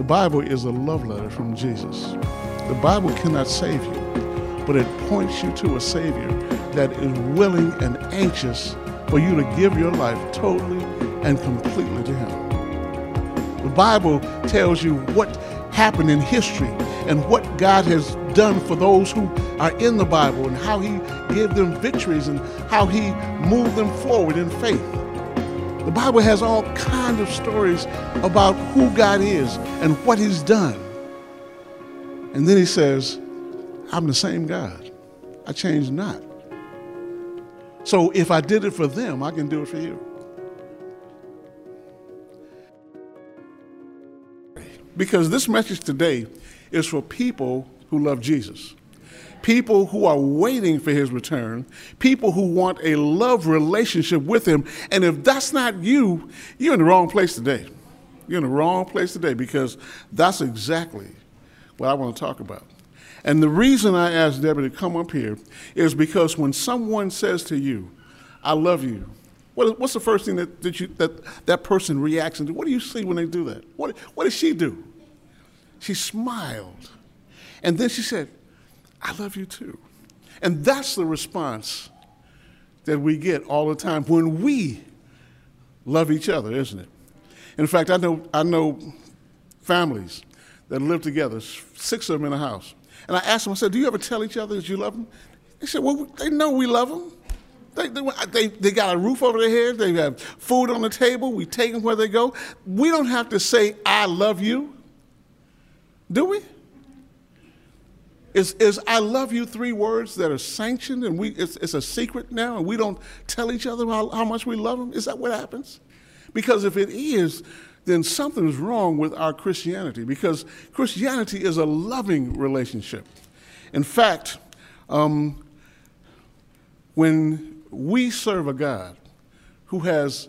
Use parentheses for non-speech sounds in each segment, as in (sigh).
The Bible is a love letter from Jesus. The Bible cannot save you, but it points you to a Savior that is willing and anxious for you to give your life totally and completely to Him. The Bible tells you what happened in history and what God has done for those who are in the Bible and how He gave them victories and how He moved them forward in faith. The Bible has all kinds of stories about who God is and what He's done. And then He says, I'm the same God. I changed not. So if I did it for them, I can do it for you. Because this message today is for people who love Jesus, people who are waiting for his return, people who want a love relationship with him. And if that's not you, you're in the wrong place today. You're in the wrong place today because that's exactly what I want to talk about. And the reason I asked Debbie to come up here is because when someone says to you, I love you, what, what's the first thing that, that, you, that that person reacts to? What do you see when they do that? What, what does she do? She smiled. And then she said, I love you too. And that's the response that we get all the time when we love each other, isn't it? In fact, I know, I know families that live together, six of them in a house. And I asked them, I said, Do you ever tell each other that you love them? They said, Well, they know we love them. They, they, they, got a roof over their heads, they have food on the table, we take them where they go. We don't have to say, I love you. Do we? Is, is I love you three words that are sanctioned and we, it's, it's a secret now and we don't tell each other how, how much we love them? Is that what happens? Because if it is, then something's wrong with our Christianity because Christianity is a loving relationship. In fact, um, when we serve a God who has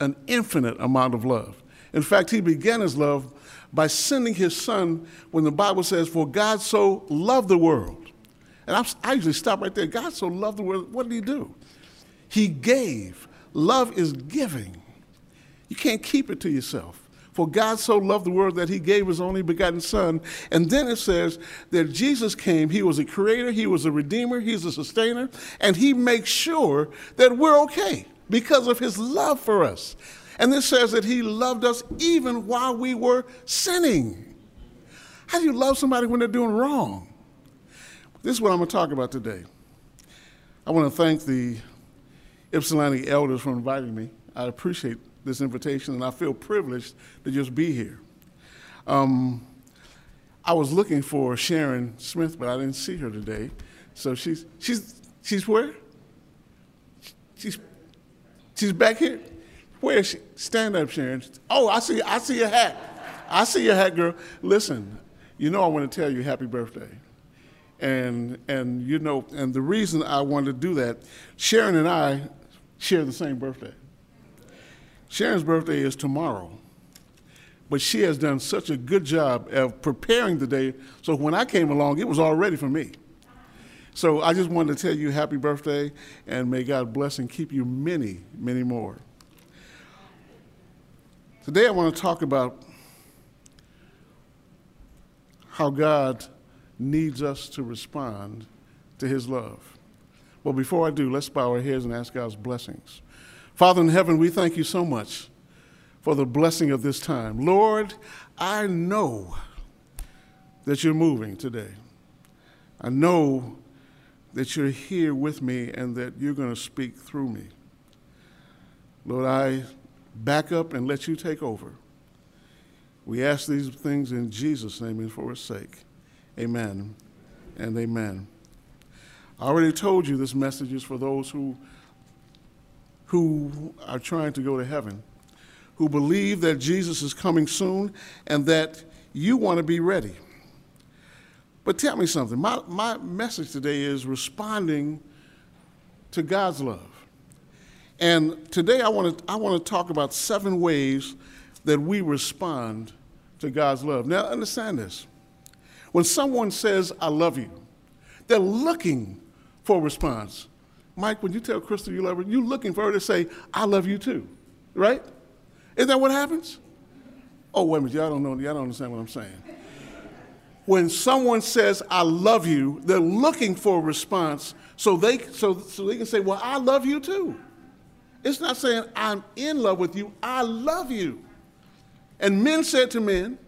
an infinite amount of love, in fact, he began his love by sending his son when the Bible says, For God so loved the world. And I, I usually stop right there. God so loved the world. What did he do? He gave. Love is giving. You can't keep it to yourself. For God so loved the world that he gave his only begotten Son. And then it says that Jesus came. He was a creator, he was a redeemer, he's a sustainer, and he makes sure that we're okay because of his love for us. And this says that he loved us even while we were sinning. How do you love somebody when they're doing wrong? This is what I'm going to talk about today. I want to thank the Ypsilanti elders for inviting me. I appreciate this invitation, and I feel privileged to just be here. Um, I was looking for Sharon Smith, but I didn't see her today. So she's she's she's where? She's she's back here. Where she? Stand up, Sharon. Oh, I see, I see your hat. I see your hat, girl. Listen, you know I want to tell you happy birthday. And, and you know, and the reason I wanted to do that, Sharon and I share the same birthday. Sharon's birthday is tomorrow. But she has done such a good job of preparing the day, so when I came along, it was all ready for me. So I just wanted to tell you happy birthday, and may God bless and keep you many, many more. Today I want to talk about how God needs us to respond to his love. Well, before I do, let's bow our heads and ask God's blessings. Father in heaven, we thank you so much for the blessing of this time. Lord, I know that you're moving today. I know that you're here with me and that you're going to speak through me. Lord, I back up and let you take over. We ask these things in Jesus' name and for his sake. Amen and amen. I already told you this message is for those who, who are trying to go to heaven, who believe that Jesus is coming soon and that you want to be ready. But tell me something. My, my message today is responding to God's love. And today I want to I want to talk about seven ways that we respond to God's love. Now understand this. When someone says I love you, they're looking for a response. Mike, when you tell Crystal you love her, you're looking for her to say, I love you too. Right? Isn't that what happens? Oh, wait a minute, y'all don't know, y'all don't understand what I'm saying. When someone says, I love you, they're looking for a response so they, so, so they can say, Well, I love you too. It's not saying, I'm in love with you, I love you. And men said to men,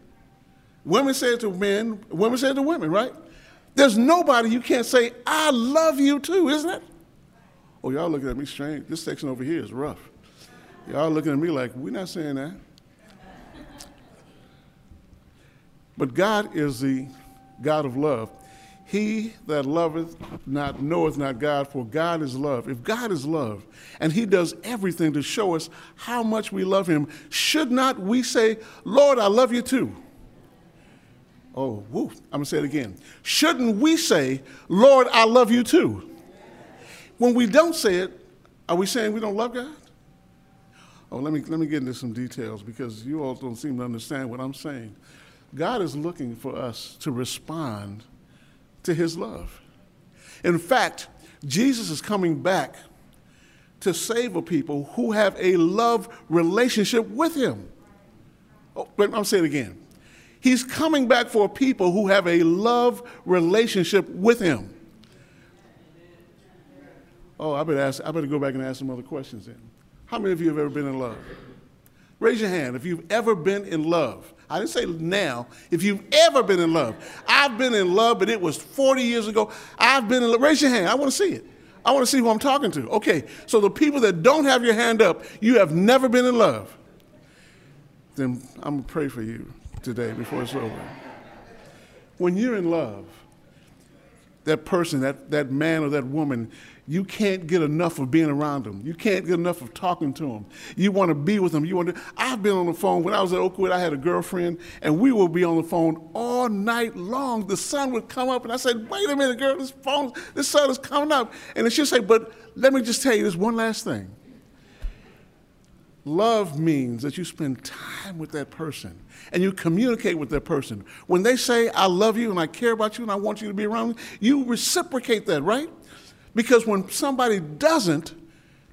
women said to men, women said to women, right? There's nobody you can't say, I love you too, isn't it? Oh, y'all looking at me strange. This section over here is rough. Y'all looking at me like, we're not saying that. But God is the God of love. He that loveth not knoweth not God, for God is love. If God is love, and He does everything to show us how much we love Him, should not we say, Lord, I love you too? Oh, woo, I'm gonna say it again. Shouldn't we say, Lord, I love you too? When we don't say it, are we saying we don't love God? Oh, let me, let me get into some details because you all don't seem to understand what I'm saying. God is looking for us to respond to his love. In fact, Jesus is coming back to save a people who have a love relationship with him. Oh, but I'm say it again. He's coming back for people who have a love relationship with him. Oh, I better, ask, I better go back and ask some other questions then. How many of you have ever been in love? Raise your hand if you've ever been in love. I didn't say now. If you've ever been in love, I've been in love, but it was 40 years ago. I've been in love. Raise your hand. I want to see it. I want to see who I'm talking to. Okay, so the people that don't have your hand up, you have never been in love. Then I'm going to pray for you today before it's over. When you're in love, that person, that, that man or that woman, you can't get enough of being around them. You can't get enough of talking to them. You want to be with them. You want to. I've been on the phone when I was at Oakwood. I had a girlfriend, and we would be on the phone all night long. The sun would come up, and I said, "Wait a minute, girl. This phone, this sun is coming up." And she'd say, "But let me just tell you this one last thing." Love means that you spend time with that person and you communicate with that person. When they say, I love you and I care about you and I want you to be around me, you reciprocate that, right? Because when somebody doesn't,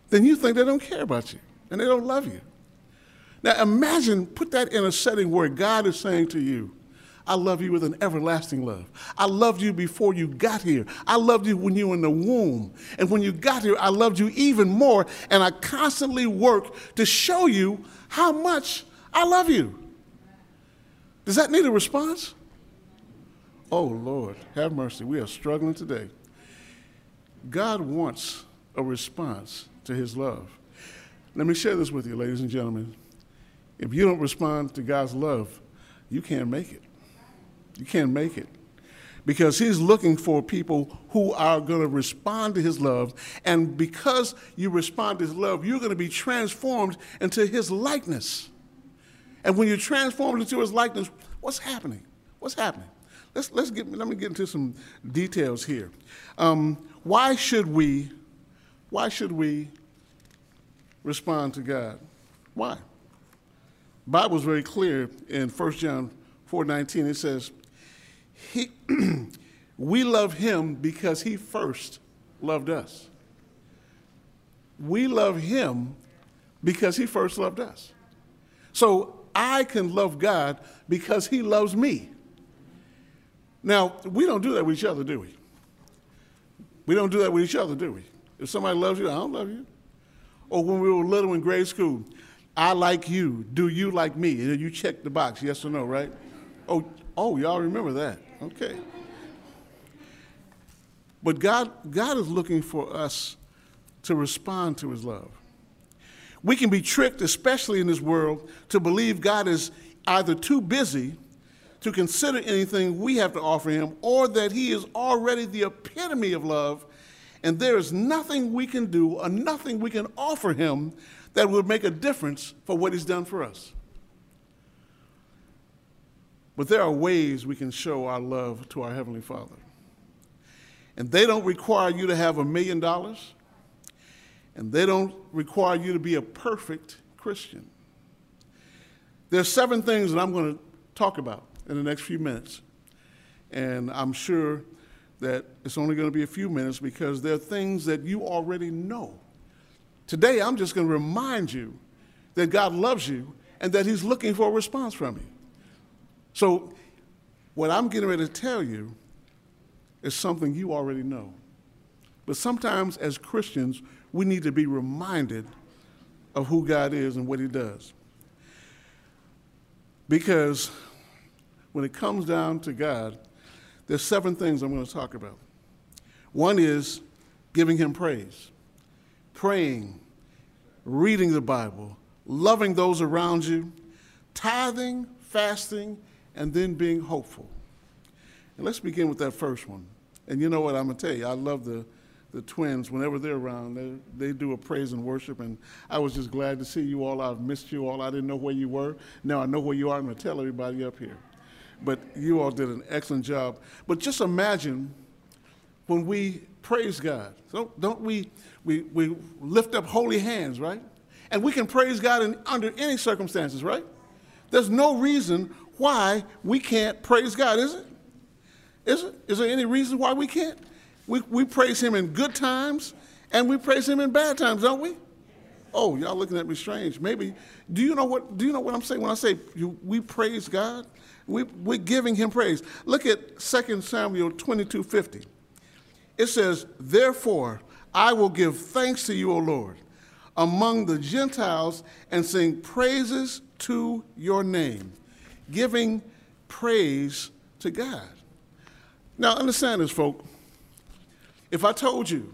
then you think they don't care about you and they don't love you. Now imagine, put that in a setting where God is saying to you, I love you with an everlasting love. I loved you before you got here. I loved you when you were in the womb. And when you got here, I loved you even more. And I constantly work to show you how much I love you. Does that need a response? Oh, Lord, have mercy. We are struggling today. God wants a response to his love. Let me share this with you, ladies and gentlemen. If you don't respond to God's love, you can't make it. You can't make it. Because he's looking for people who are going to respond to his love. And because you respond to his love, you're going to be transformed into his likeness. And when you're transformed into his likeness, what's happening? What's happening? Let's, let's get, let me get into some details here. Um, why should we, why should we respond to God? Why? The Bible is very clear in 1 John 4.19. It says, he, (clears throat) we love him because he first loved us. We love him because he first loved us. So I can love God because he loves me. Now, we don't do that with each other, do we? We don't do that with each other, do we? If somebody loves you, I don't love you. Or when we were little in grade school, I like you. Do you like me? And you check the box, yes or no, right? Oh, oh, y'all remember that. Okay. But God, God is looking for us to respond to his love. We can be tricked, especially in this world, to believe God is either too busy to consider anything we have to offer him or that he is already the epitome of love and there is nothing we can do or nothing we can offer him that would make a difference for what he's done for us. But there are ways we can show our love to our Heavenly Father. And they don't require you to have a million dollars, and they don't require you to be a perfect Christian. There's seven things that I'm going to talk about in the next few minutes. And I'm sure that it's only going to be a few minutes because there are things that you already know. Today, I'm just going to remind you that God loves you and that He's looking for a response from you. So, what I'm getting ready to tell you is something you already know. But sometimes, as Christians, we need to be reminded of who God is and what He does. Because when it comes down to God, there's seven things I'm going to talk about. One is giving Him praise, praying, reading the Bible, loving those around you, tithing, fasting, and then being hopeful. And let's begin with that first one. And you know what I'm going to tell you? I love the, the twins. Whenever they're around, they, they do a praise and worship. And I was just glad to see you all. I've missed you all. I didn't know where you were. Now I know where you are. I'm going to tell everybody up here. But you all did an excellent job. But just imagine when we praise God. Don't, don't we, we, we lift up holy hands, right? And we can praise God in, under any circumstances, right? There's no reason why we can't praise God, is it? Is it? Is there any reason why we can't? We, we praise Him in good times and we praise Him in bad times, don't we? Oh, y'all looking at me strange. Maybe, do you know what, do you know what I'm saying when I say we praise God? We, we're giving Him praise. Look at 2 Samuel 22 50. It says, Therefore, I will give thanks to you, O Lord, among the Gentiles and sing praises to your name, giving praise to God. Now, understand this, folk. If I told you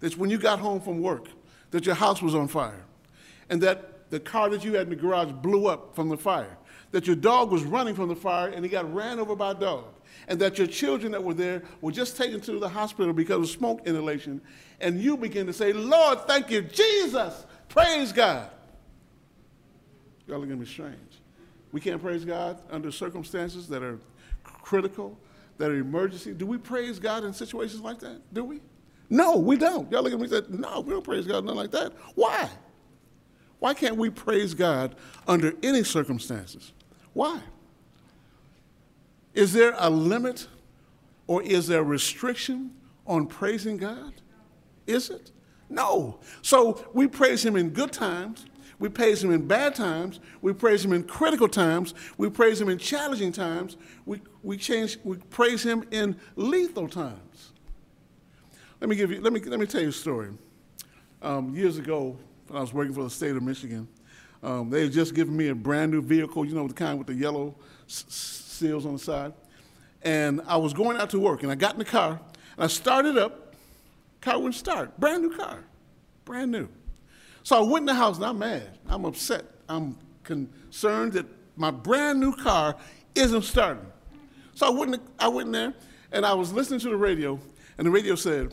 that when you got home from work, that your house was on fire, and that the car that you had in the garage blew up from the fire, that your dog was running from the fire and he got ran over by a dog, and that your children that were there were just taken to the hospital because of smoke inhalation, and you begin to say, Lord, thank you, Jesus, praise God. Y'all are going to be strange. We can't praise God under circumstances that are critical, that are emergency. Do we praise God in situations like that? Do we? No, we don't. Y'all look at me and say, no, we don't praise God, nothing like that. Why? Why can't we praise God under any circumstances? Why? Is there a limit or is there a restriction on praising God? Is it? No. So we praise Him in good times. We praise Him in bad times. We praise Him in critical times. We praise Him in challenging times. We, we, change, we praise Him in lethal times. Let me, give you, let me, let me tell you a story. Um, years ago, when I was working for the state of Michigan, um, they had just given me a brand new vehicle, you know, the kind with the yellow seals on the side. And I was going out to work, and I got in the car, and I started up. Car wouldn't start. Brand new car, brand new. So I went in the house, and I'm mad. I'm upset. I'm concerned that my brand new car isn't starting. So I went, in, I went in there, and I was listening to the radio, and the radio said,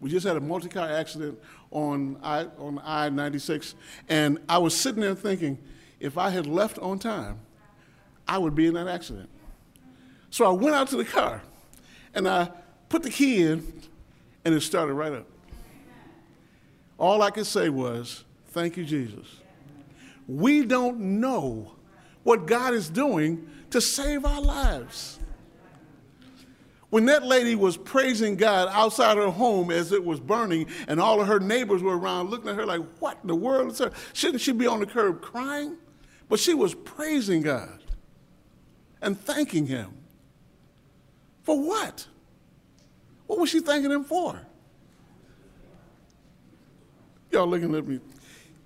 "We just had a multi-car accident on I on I-96," and I was sitting there thinking, if I had left on time, I would be in that accident. So I went out to the car and I put the key in and it started right up. All I could say was, Thank you, Jesus. We don't know what God is doing to save our lives. When that lady was praising God outside her home as it was burning, and all of her neighbors were around looking at her like, What in the world is her? Shouldn't she be on the curb crying? But she was praising God and thanking him. For what? What was she thanking him for? Y'all looking at me.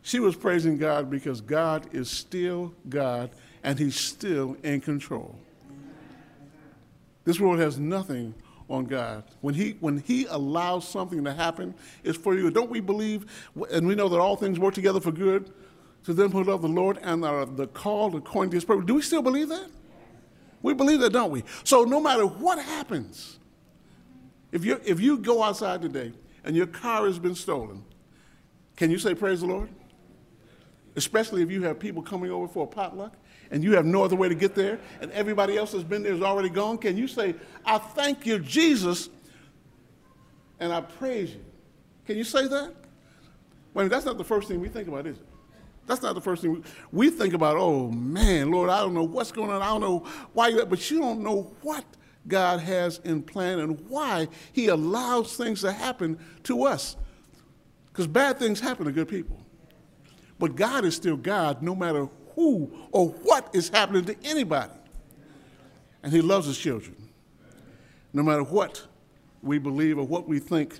She was praising God because God is still God and he's still in control. This world has nothing on God. When he, when he allows something to happen, it's for you. Don't we believe, and we know that all things work together for good to them who love the Lord and are the called according to his purpose. Do we still believe that? We believe that, don't we? So no matter what happens, if you, if you go outside today and your car has been stolen, can you say, Praise the Lord? Especially if you have people coming over for a potluck and you have no other way to get there and everybody else that's been there is already gone. Can you say, I thank you, Jesus, and I praise you? Can you say that? Well, that's not the first thing we think about, is it? That's not the first thing we, we think about. Oh man, Lord, I don't know what's going on. I don't know why you, but you don't know what God has in plan and why He allows things to happen to us. Because bad things happen to good people. But God is still God no matter who or what is happening to anybody. And He loves His children. No matter what we believe or what we think,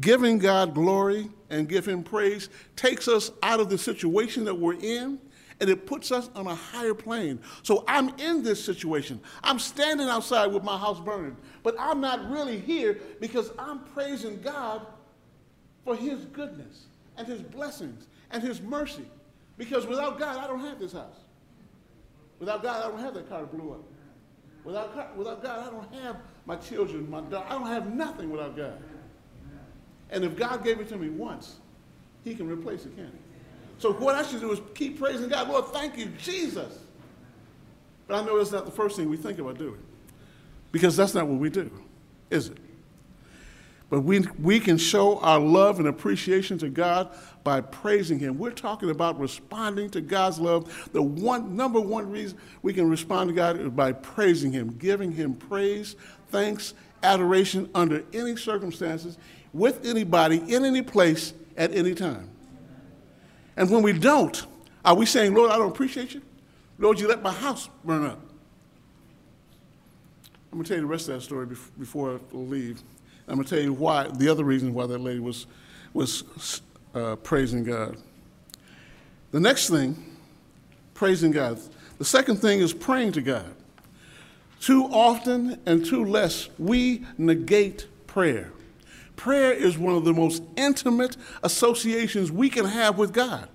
giving God glory and give Him praise takes us out of the situation that we're in and it puts us on a higher plane. So I'm in this situation. I'm standing outside with my house burning, but I'm not really here because I'm praising God for His goodness and His blessings and His mercy. Because without God, I don't have this house. Without God, I don't have that car that blew up. Without, without God, I don't have my children, my daughter. I don't have nothing without God. And if God gave it to me once, He can replace it, can't He? So what I should do is keep praising God. Lord, thank you, Jesus. But I know that's not the first thing we think about doing. Because that's not what we do, is it? But we, we can show our love and appreciation to God by praising Him. We're talking about responding to God's love. The one number one reason we can respond to God is by praising Him, giving Him praise, thanks, adoration under any circumstances, with anybody, in any place, at any time. And when we don't, are we saying, Lord, I don't appreciate you? Lord, you let my house burn up. I'm going to tell you the rest of that story before I leave. I'm going to tell you why, the other reason why that lady was, was uh, praising God. The next thing, praising God. The second thing is praying to God. Too often and too less, we negate prayer. Prayer is one of the most intimate associations we can have with God.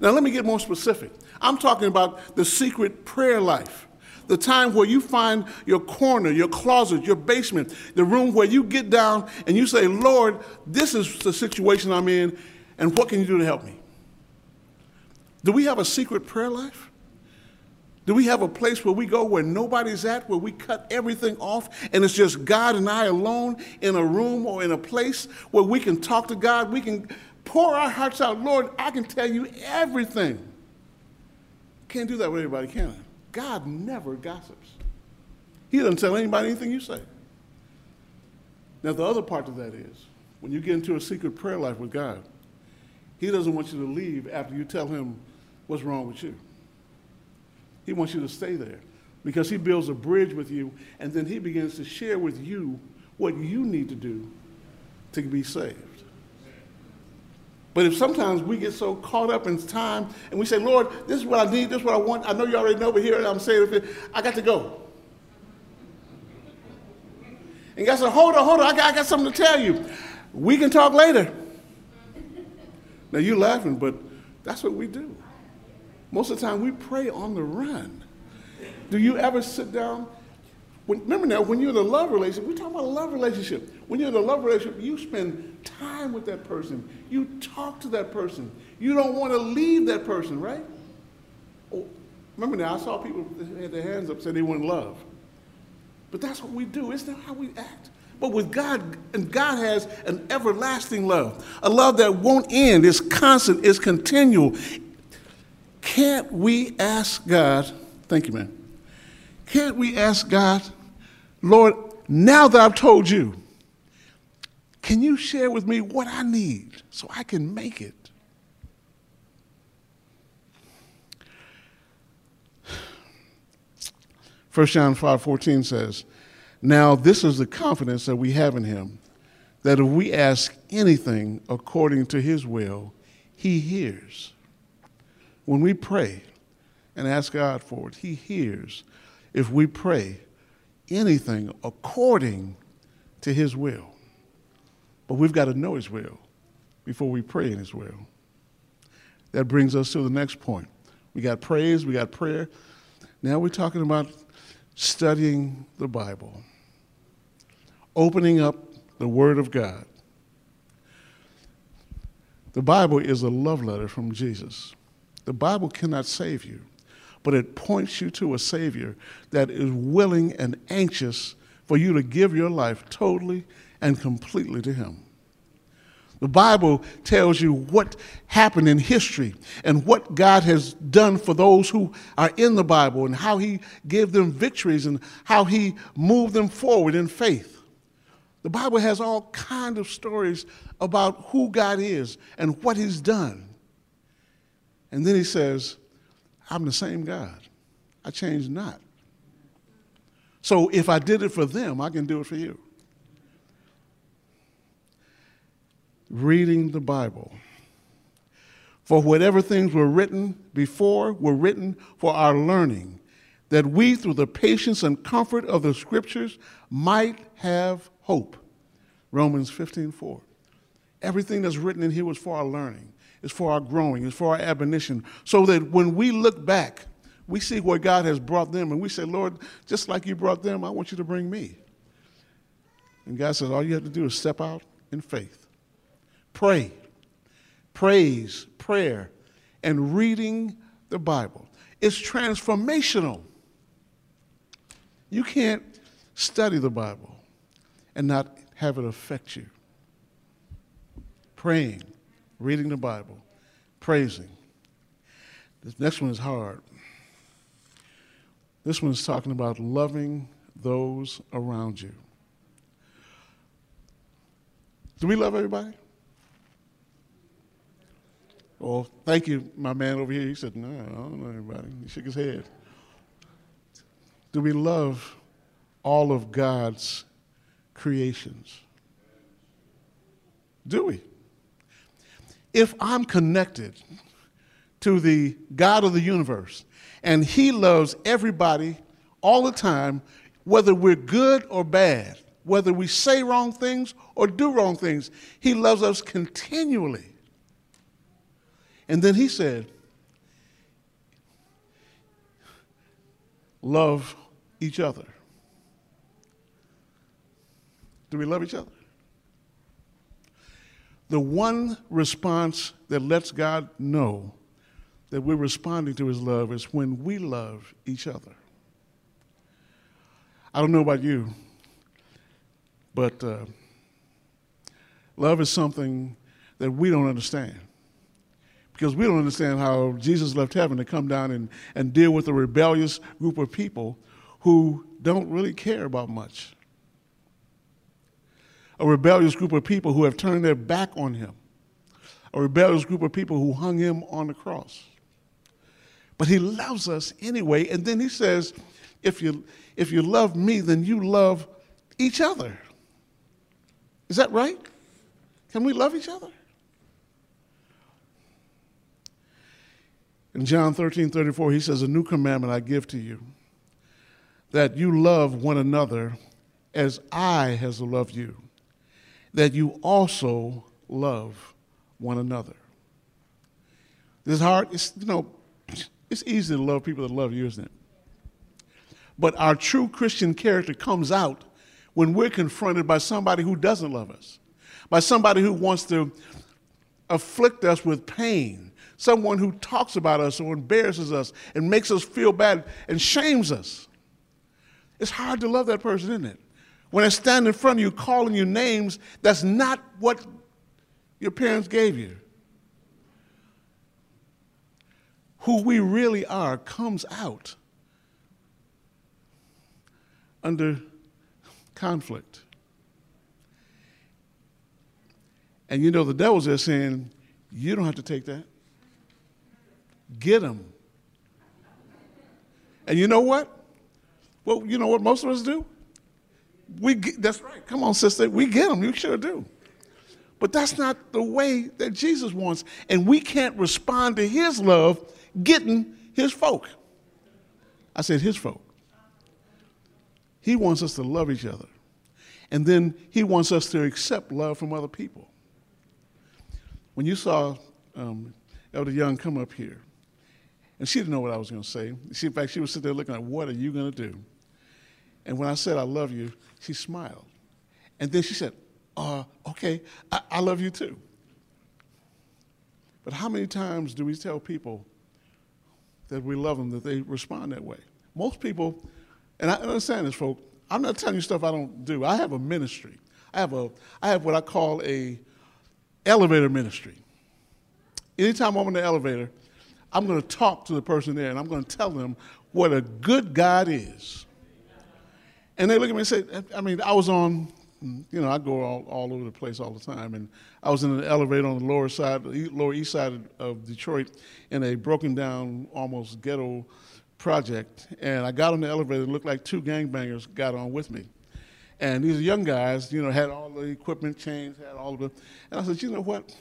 Now, let me get more specific. I'm talking about the secret prayer life. The time where you find your corner, your closet, your basement, the room where you get down and you say, Lord, this is the situation I'm in, and what can you do to help me? Do we have a secret prayer life? Do we have a place where we go where nobody's at, where we cut everything off and it's just God and I alone in a room or in a place where we can talk to God? We can pour our hearts out. Lord, I can tell you everything. Can't do that with everybody, can I? God never gossips. He doesn't tell anybody anything you say. Now, the other part of that is when you get into a secret prayer life with God, He doesn't want you to leave after you tell Him what's wrong with you. He wants you to stay there because he builds a bridge with you and then he begins to share with you what you need to do to be saved. But if sometimes we get so caught up in time and we say, Lord, this is what I need, this is what I want, I know you already know, but here I'm saying, I got to go. And God said, hold on, hold on, I got, I got something to tell you. We can talk later. Now you're laughing, but that's what we do. Most of the time, we pray on the run. Do you ever sit down? When, remember now, when you're in a love relationship, we're talking about a love relationship. When you're in a love relationship, you spend time with that person. You talk to that person. You don't want to leave that person, right? Oh, remember now, I saw people had their hands up saying they want love. But that's what we do. Isn't that how we act? But with God, and God has an everlasting love, a love that won't end, is constant, is continual. Can't we ask God, thank you, man. Can't we ask God, Lord, now that I've told you, can you share with me what I need so I can make it? First John 5:14 says, "Now this is the confidence that we have in him, that if we ask anything according to his will, he hears." When we pray and ask God for it, He hears if we pray anything according to His will. But we've got to know His will before we pray in His will. That brings us to the next point. We got praise, we got prayer. Now we're talking about studying the Bible, opening up the Word of God. The Bible is a love letter from Jesus. The Bible cannot save you, but it points you to a Savior that is willing and anxious for you to give your life totally and completely to Him. The Bible tells you what happened in history and what God has done for those who are in the Bible and how He gave them victories and how He moved them forward in faith. The Bible has all kinds of stories about who God is and what He's done. And then he says, I'm the same God. I changed not. So if I did it for them, I can do it for you. Reading the Bible. For whatever things were written before were written for our learning, that we, through the patience and comfort of the Scriptures, might have hope. Romans 15 4. Everything that's written in here was for our learning, it's for our growing, it's for our admonition, so that when we look back, we see where God has brought them, and we say, Lord, just like you brought them, I want you to bring me. And God says, all you have to do is step out in faith, pray, praise, prayer, and reading the Bible. It's transformational. You can't study the Bible and not have it affect you. Praying, reading the Bible, praising. This next one is hard. This one is talking about loving those around you. Do we love everybody? Well, thank you, my man over here. He said, No, I don't know everybody. He shook his head. Do we love all of God's creations? Do we? If I'm connected to the God of the universe and He loves everybody all the time, whether we're good or bad, whether we say wrong things or do wrong things, He loves us continually. And then He said, Love each other. Do we love each other? The one response that lets God know that we're responding to his love is when we love each other. I don't know about you, but uh, love is something that we don't understand. Because we don't understand how Jesus left heaven to come down and, and deal with a rebellious group of people who don't really care about much a rebellious group of people who have turned their back on him, a rebellious group of people who hung him on the cross. But he loves us anyway. And then he says, if you, if you love me, then you love each other. Is that right? Can we love each other? In John 13 34, he says, A new commandment I give to you, that you love one another as I has loved you that you also love one another. This is hard. It's, you know, it's easy to love people that love you, isn't it? But our true Christian character comes out when we're confronted by somebody who doesn't love us, by somebody who wants to afflict us with pain, someone who talks about us or embarrasses us and makes us feel bad and shames us. It's hard to love that person, isn't it? when they stand in front of you calling you names that's not what your parents gave you. Who we really are comes out under conflict. And you know, the devil's there saying, You don't have to take that. Get them. And you know what? Well, you know what most of us do? We get, that's right. Come on, sister. We get them. You sure do. But that's not the way that Jesus wants. And we can't respond to his love getting his folk. I said his folk. He wants us to love each other. And then he wants us to accept love from other people. When you saw um, Elder Young come up here, and she didn't know what I was going to say. She, in fact, she was sitting there looking at, what are you going to do? And when I said, I love you, she smiled. And then she said, uh, okay, I, I love you too. But how many times do we tell people that we love them that they respond that way? Most people, and I understand this, folks, I'm not telling you stuff I don't do. I have a ministry. I have, a, I have what I call a elevator ministry. Anytime I'm in the elevator, I'm going to talk to the person there and I'm going to tell them what a good God is and they look at me and say, I mean, I was on you know, I go all, all over the place all the time. And I was in an elevator on the lower side, lower east side of Detroit, in a broken down, almost ghetto project. And I got on the elevator, and looked like two gangbangers got on with me. And these young guys, you know, had all the equipment, chains, had all of it. And I said, you know what?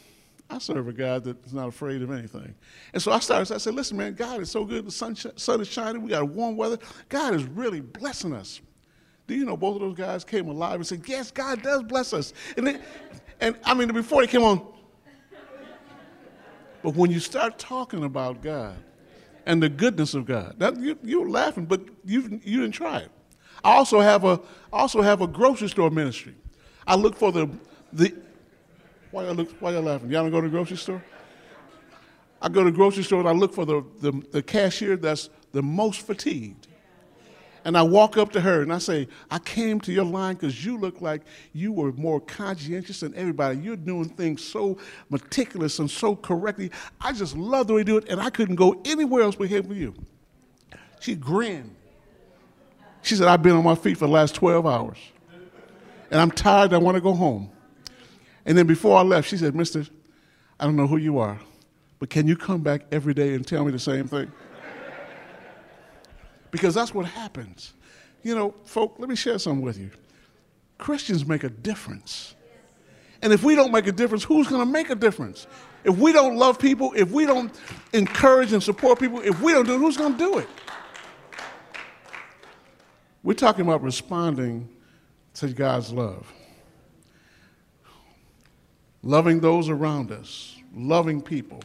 I serve a God that's not afraid of anything. And so I started, I said, listen, man, God is so good. The sun, sun is shining. We got warm weather. God is really blessing us. Do you know both of those guys came alive and said, yes, God does bless us. And, they, and I mean, before they came on, but when you start talking about God and the goodness of God, that, you, you were laughing, but you, you didn't try it. I also have a, also have a grocery store ministry. I look for the, the why y'all, look, why y'all laughing? Y'all don't go to the grocery store? I go to the grocery store and I look for the, the, the cashier that's the most fatigued. And I walk up to her and I say, I came to your line because you look like you were more conscientious than everybody. You're doing things so meticulous and so correctly. I just love the way you do it, and I couldn't go anywhere else but here with you. She grinned. She said, I've been on my feet for the last 12 hours. And I'm tired, I want to go home. And then before I left, she said, Mister, I don't know who you are, but can you come back every day and tell me the same thing? because that's what happens. You know, folk, let me share something with you. Christians make a difference. And if we don't make a difference, who's going to make a difference? If we don't love people, if we don't encourage and support people, if we don't do it, who's going to do it? We're talking about responding to God's love. Loving those around us, loving people,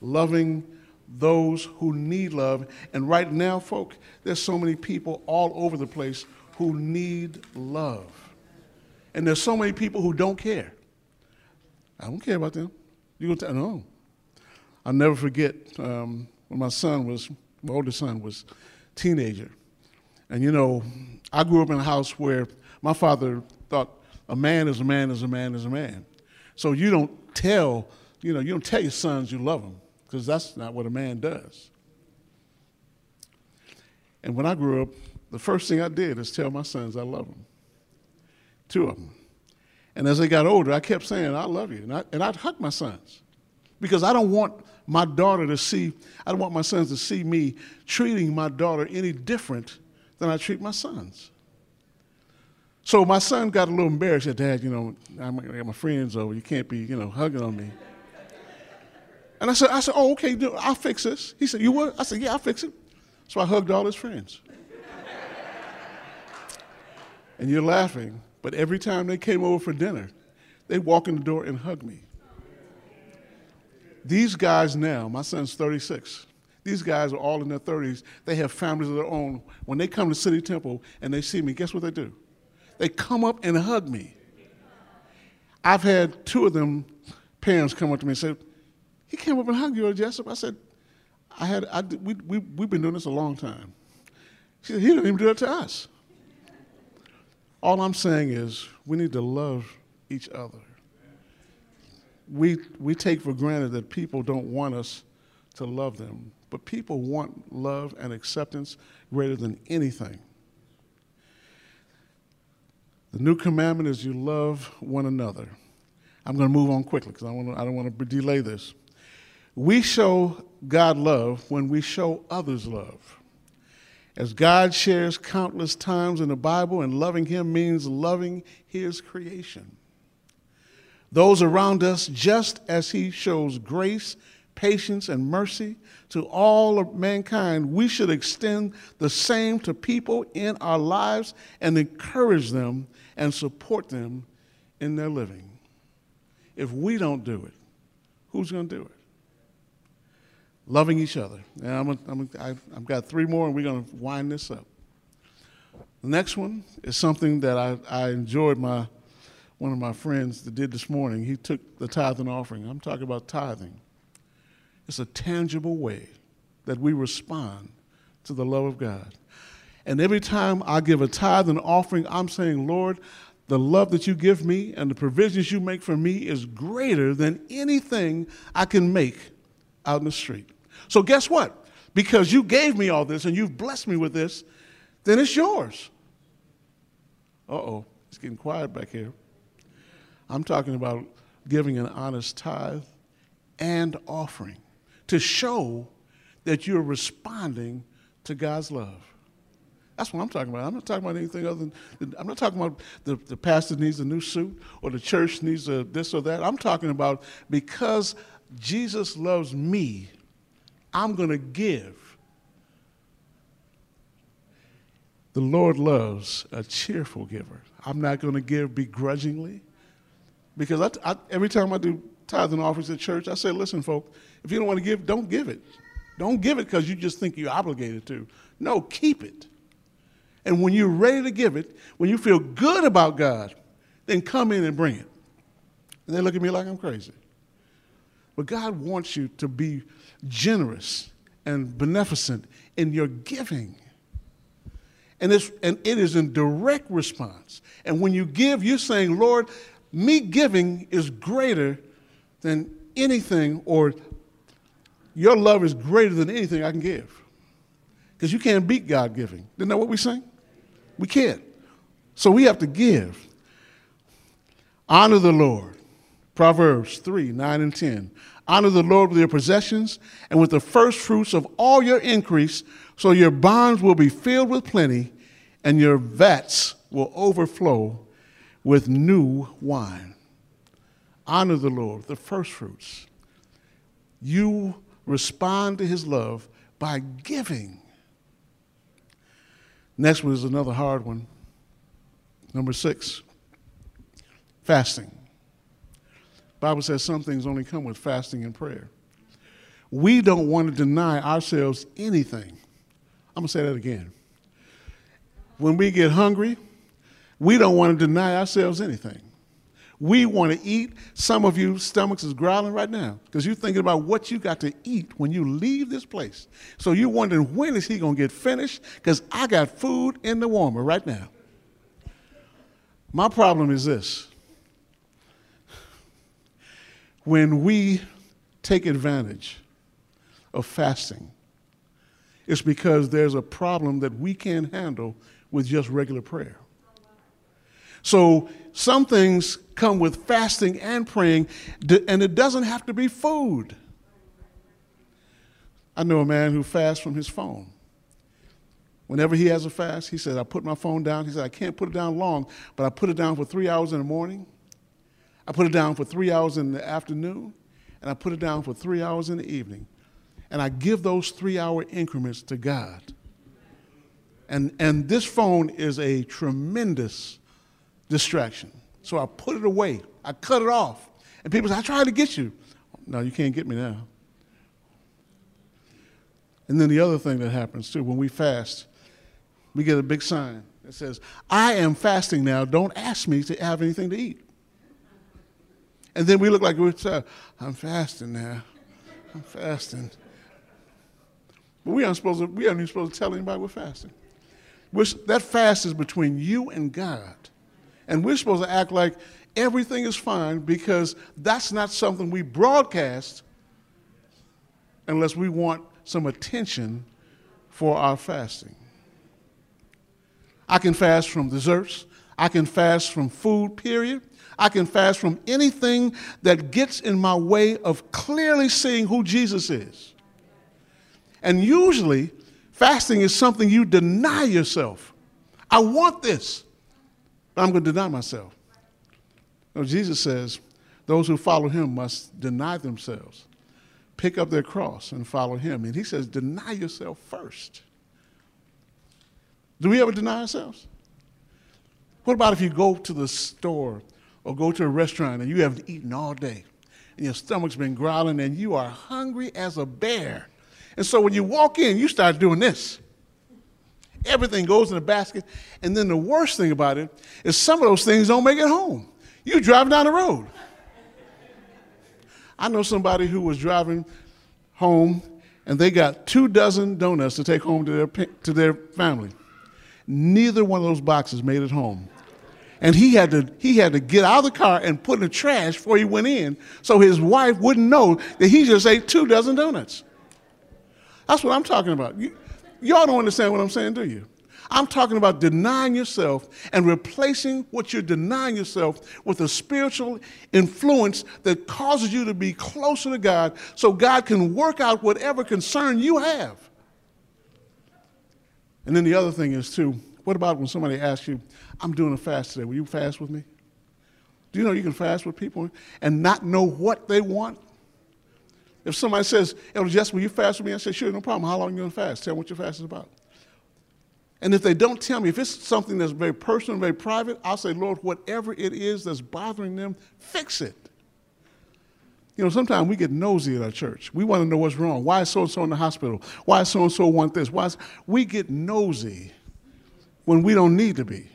loving those who need love. And right now, folk, there's so many people all over the place who need love. And there's so many people who don't care. I don't care about them. You gonna tell no. I'll never forget um, when my son was, my oldest son was teenager. And you know, I grew up in a house where my father thought a man is a man is a man is a man. So you don't tell, you know, you don't tell your sons you love them because that's not what a man does. And when I grew up, the first thing I did is tell my sons I love them. Two of them. And as they got older, I kept saying, I love you. And, I, and I'd hug my sons because I don't want my daughter to see, I don't want my sons to see me treating my daughter any different than I treat my sons. So my son got a little embarrassed. He Said, Dad, you know, I got my friends over. You can't be, you know, hugging on me. And I said, I said, oh, okay, I'll fix this. He said, you what? I said, yeah, I'll fix it. So I hugged all his friends. and you're laughing, but every time they came over for dinner, they'd walk in the door and hug me. These guys now, my son's 36. These guys are all in their 30s. They have families of their own. When they come to City Temple and they see me, guess what they do? They come up and hug me. I've had two of them parents come up to me and say, he came up and hugged you, Jessup. I said, I had, I, we, we, we've been doing this a long time. She said, he didn't even do it to us. All I'm saying is we need to love each other. We, we take for granted that people don't want us to love them, but people want love and acceptance greater than anything. The new commandment is you love one another. I'm going to move on quickly because I, I don't want to delay this. We show God love when we show others love. As God shares countless times in the Bible, and loving Him means loving His creation. Those around us, just as He shows grace, patience, and mercy to all of mankind, we should extend the same to people in our lives and encourage them and support them in their living. If we don't do it, who's going to do it? Loving each other. I'm a, I'm a, I've, I've got three more, and we're going to wind this up. The next one is something that I, I enjoyed my one of my friends that did this morning. He took the tithing offering. I'm talking about tithing. It's a tangible way that we respond to the love of God. And every time I give a tithe and offering, I'm saying, Lord, the love that you give me and the provisions you make for me is greater than anything I can make out in the street. So, guess what? Because you gave me all this and you've blessed me with this, then it's yours. Uh oh. It's getting quiet back here. I'm talking about giving an honest tithe and offering to show that you're responding to God's love. That's what I'm talking about. I'm not talking about anything other than, I'm not talking about the, the pastor needs a new suit or the church needs a this or that. I'm talking about because Jesus loves me, I'm going to give. The Lord loves a cheerful giver. I'm not going to give begrudgingly because I, I, every time I do tithing offerings at church, I say, listen, folks, if you don't want to give, don't give it. Don't give it because you just think you're obligated to. No, keep it. And when you're ready to give it, when you feel good about God, then come in and bring it. And they look at me like I'm crazy. But God wants you to be generous and beneficent in your giving. And, it's, and it is in direct response. And when you give, you're saying, Lord, me giving is greater than anything, or your love is greater than anything I can give. Because you can't beat God giving. Isn't that what we sing? We can't. So we have to give. Honor the Lord. Proverbs 3 9 and 10. Honor the Lord with your possessions and with the first fruits of all your increase, so your barns will be filled with plenty and your vats will overflow with new wine. Honor the Lord, the first fruits. You respond to his love by giving. Next one is another hard one. Number six, fasting. Bible says some things only come with fasting and prayer. We don't want to deny ourselves anything. I'm going to say that again. When we get hungry, we don't want to deny ourselves anything. We want to eat. Some of you stomachs is growling right now because you're thinking about what you got to eat when you leave this place. So you're wondering when is he going to get finished? Because I got food in the warmer right now. My problem is this. When we take advantage of fasting, it's because there's a problem that we can't handle with just regular prayer. So some things come with fasting and praying, and it doesn't have to be food. I know a man who fasts from his phone. Whenever he has a fast, he says, I put my phone down. He said, I can't put it down long, but I put it down for three hours in the morning. I put it down for three hours in the afternoon, and I put it down for three hours in the evening. And I give those three hour increments to God. And, and this phone is a tremendous distraction. So I put it away. I cut it off. And people say, I tried to get you. No, you can't get me now. And then the other thing that happens too, when we fast, we get a big sign that says, I am fasting now. Don't ask me to have anything to eat. And then we look like we're, saying, I'm fasting now. I'm fasting. But we aren't supposed to, we aren't even supposed to tell anybody we're fasting. We're, that fast is between you and God. And we're supposed to act like everything is fine because that's not something we broadcast unless we want some attention for our fasting. I can fast from desserts. I can fast from food, period. I can fast from anything that gets in my way of clearly seeing who Jesus is. And usually, fasting is something you deny yourself. I want this. I'm going to deny myself. No, Jesus says those who follow him must deny themselves, pick up their cross, and follow him. And he says, deny yourself first. Do we ever deny ourselves? What about if you go to the store or go to a restaurant and you haven't eaten all day and your stomach's been growling and you are hungry as a bear? And so when you walk in, you start doing this. Everything goes in a basket. And then the worst thing about it is some of those things don't make it home. You drive down the road. I know somebody who was driving home and they got two dozen donuts to take home to their, to their family. Neither one of those boxes made it home. And he had, to, he had to get out of the car and put in the trash before he went in so his wife wouldn't know that he just ate two dozen donuts. That's what I'm talking about. You, Y'all don't understand what I'm saying, do you? I'm talking about denying yourself and replacing what you're denying yourself with a spiritual influence that causes you to be closer to God so God can work out whatever concern you have. And then the other thing is, too, what about when somebody asks you, I'm doing a fast today, will you fast with me? Do you know you can fast with people and not know what they want? If somebody says, Elder Jess, will you fast with me? I say, sure, no problem. How long are you going to fast? Tell me what your fast is about. And if they don't tell me, if it's something that's very personal, very private, I'll say, Lord, whatever it is that's bothering them, fix it. You know, sometimes we get nosy at our church. We want to know what's wrong. Why is so and so in the hospital? Why is so and so want this? Why is... we get nosy when we don't need to be.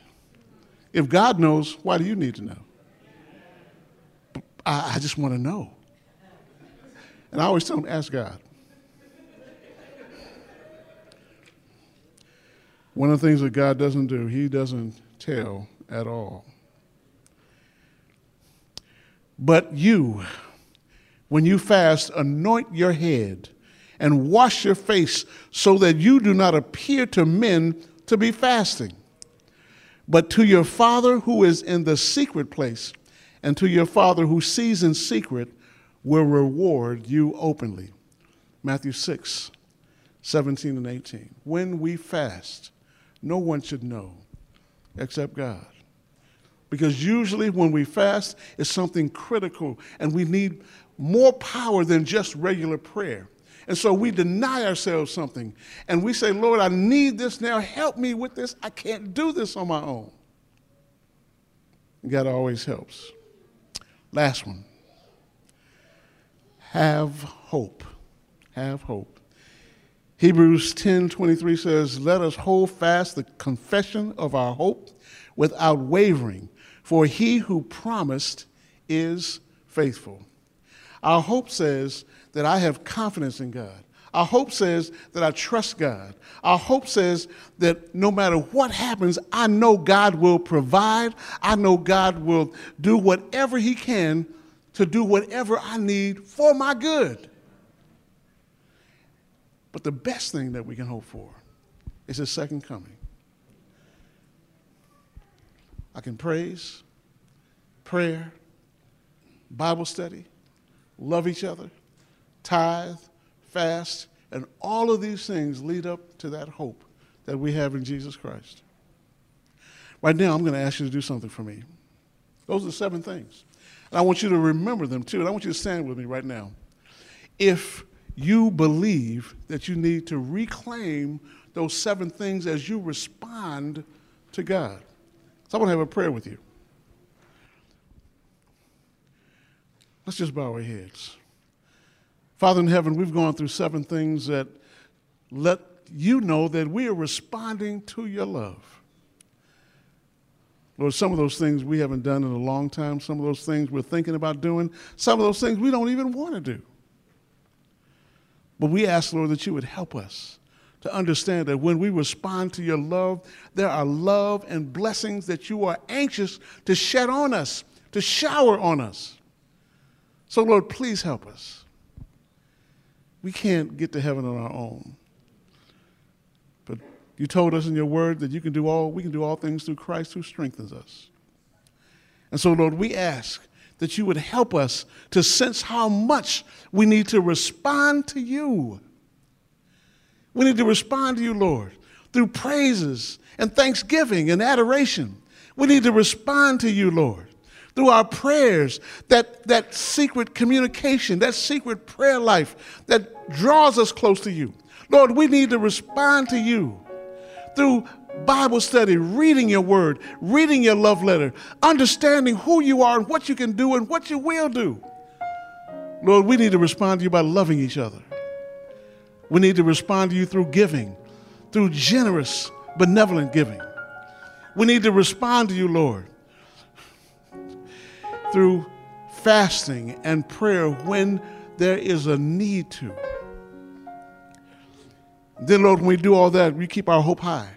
If God knows, why do you need to know? I, I just want to know. And I always tell them, ask God. One of the things that God doesn't do, He doesn't tell at all. But you, when you fast, anoint your head and wash your face so that you do not appear to men to be fasting. But to your Father who is in the secret place, and to your Father who sees in secret, will reward you openly. Matthew 6, 17 and 18. When we fast, no one should know except God. Because usually when we fast, it's something critical and we need more power than just regular prayer. And so we deny ourselves something and we say, Lord, I need this now. Help me with this. I can't do this on my own. God always helps. Last one have hope. Have hope. Hebrews 10 23 says, Let us hold fast the confession of our hope without wavering, for he who promised is faithful. Our hope says that I have confidence in God. Our hope says that I trust God. Our hope says that no matter what happens, I know God will provide. I know God will do whatever He can to do whatever I need for my good. But the best thing that we can hope for is His second coming. I can praise, prayer, Bible study, love each other, tithe, fast, and all of these things lead up to that hope that we have in Jesus Christ. Right now, I'm going to ask you to do something for me. Those are the seven things. And I want you to remember them too. And I want you to stand with me right now. If you believe that you need to reclaim those seven things as you respond to God. So I want to have a prayer with you. Let's just bow our heads. Father in heaven, we've gone through seven things that let you know that we are responding to your love. Lord, some of those things we haven't done in a long time, some of those things we're thinking about doing, some of those things we don't even want to do. But we ask, Lord, that you would help us to understand that when we respond to your love, there are love and blessings that you are anxious to shed on us, to shower on us. So, Lord, please help us. We can't get to heaven on our own. You told us in your word that you can do all, we can do all things through Christ who strengthens us. And so, Lord, we ask that you would help us to sense how much we need to respond to you. We need to respond to you, Lord, through praises and thanksgiving and adoration. We need to respond to you, Lord, through our prayers, that, that secret communication, that secret prayer life that draws us close to you. Lord, we need to respond to you through Bible study, reading your word, reading your love letter, understanding who you are and what you can do and what you will do. Lord, we need to respond to you by loving each other. We need to respond to you through giving, through generous, benevolent giving. We need to respond to you, Lord, through fasting and prayer when there is a need to. Then, Lord, when we do all that, we keep our hope high.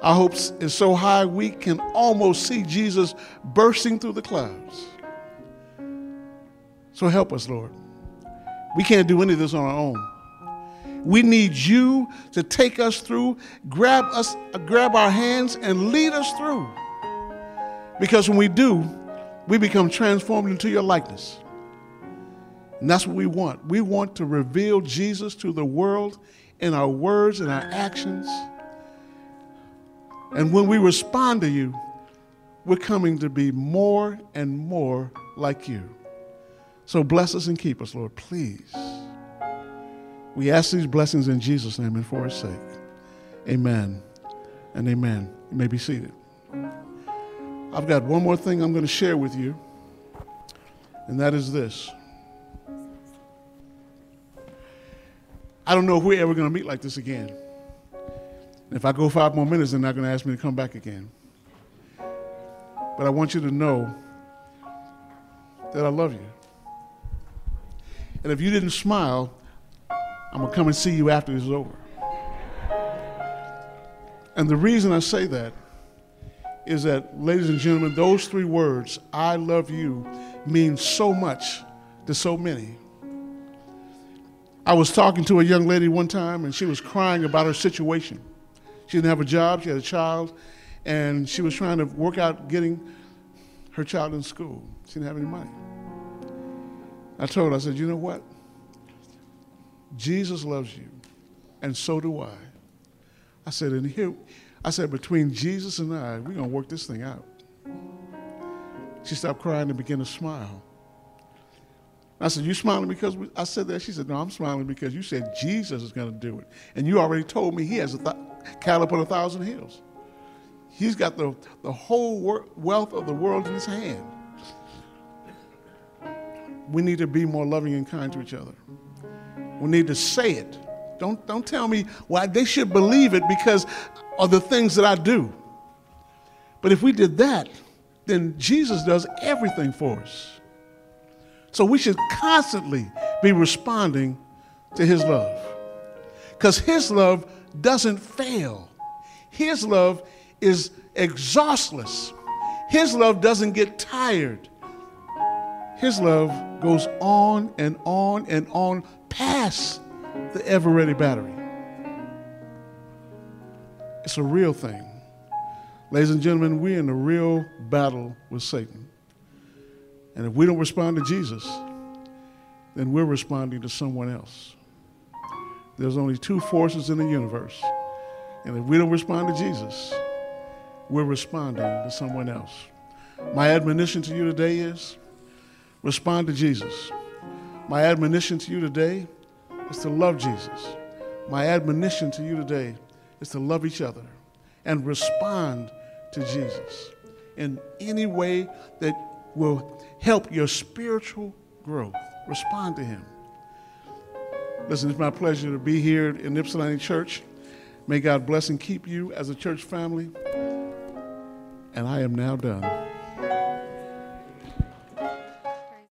Our hope is so high we can almost see Jesus bursting through the clouds. So help us, Lord. We can't do any of this on our own. We need you to take us through, grab us, grab our hands and lead us through. Because when we do, we become transformed into your likeness. And that's what we want. We want to reveal Jesus to the world in our words and our actions. And when we respond to you, we're coming to be more and more like you. So bless us and keep us, Lord, please. We ask these blessings in Jesus' name and for his sake. Amen and amen. You may be seated. I've got one more thing I'm going to share with you, and that is this. I don't know if we're ever going to meet like this again. If I go five more minutes, they're not going to ask me to come back again. But I want you to know that I love you. And if you didn't smile, I'm going to come and see you after this is over. And the reason I say that is that, ladies and gentlemen, those three words, I love you, mean so much to so many. I was talking to a young lady one time, and she was crying about her situation. She didn't have a job, she had a child, and she was trying to work out getting her child in school. She didn't have any money. I told her, I said, you know what? Jesus loves you, and so do I. I said, and here, I said, between Jesus and I, we're going to work this thing out. She stopped crying and began to smile. I said, You smiling because we, I said that? She said, No, I'm smiling because you said Jesus is going to do it. And you already told me he has a th- cattle upon a thousand hills. He's got the, the whole wor- wealth of the world in his hand. We need to be more loving and kind to each other. We need to say it. Don't, don't tell me why they should believe it because of the things that I do. But if we did that, then Jesus does everything for us. So we should constantly be responding to his love. Because his love doesn't fail. His love is exhaustless. His love doesn't get tired. His love goes on and on and on past the ever ready battery. It's a real thing. Ladies and gentlemen, we're in a real battle with Satan. And if we don't respond to Jesus, then we're responding to someone else. There's only two forces in the universe. And if we don't respond to Jesus, we're responding to someone else. My admonition to you today is respond to Jesus. My admonition to you today is to love Jesus. My admonition to you today is to love each other and respond to Jesus in any way that will help your spiritual growth. Respond to Him. Listen, it's my pleasure to be here in Ypsilanti Church. May God bless and keep you as a church family. And I am now done.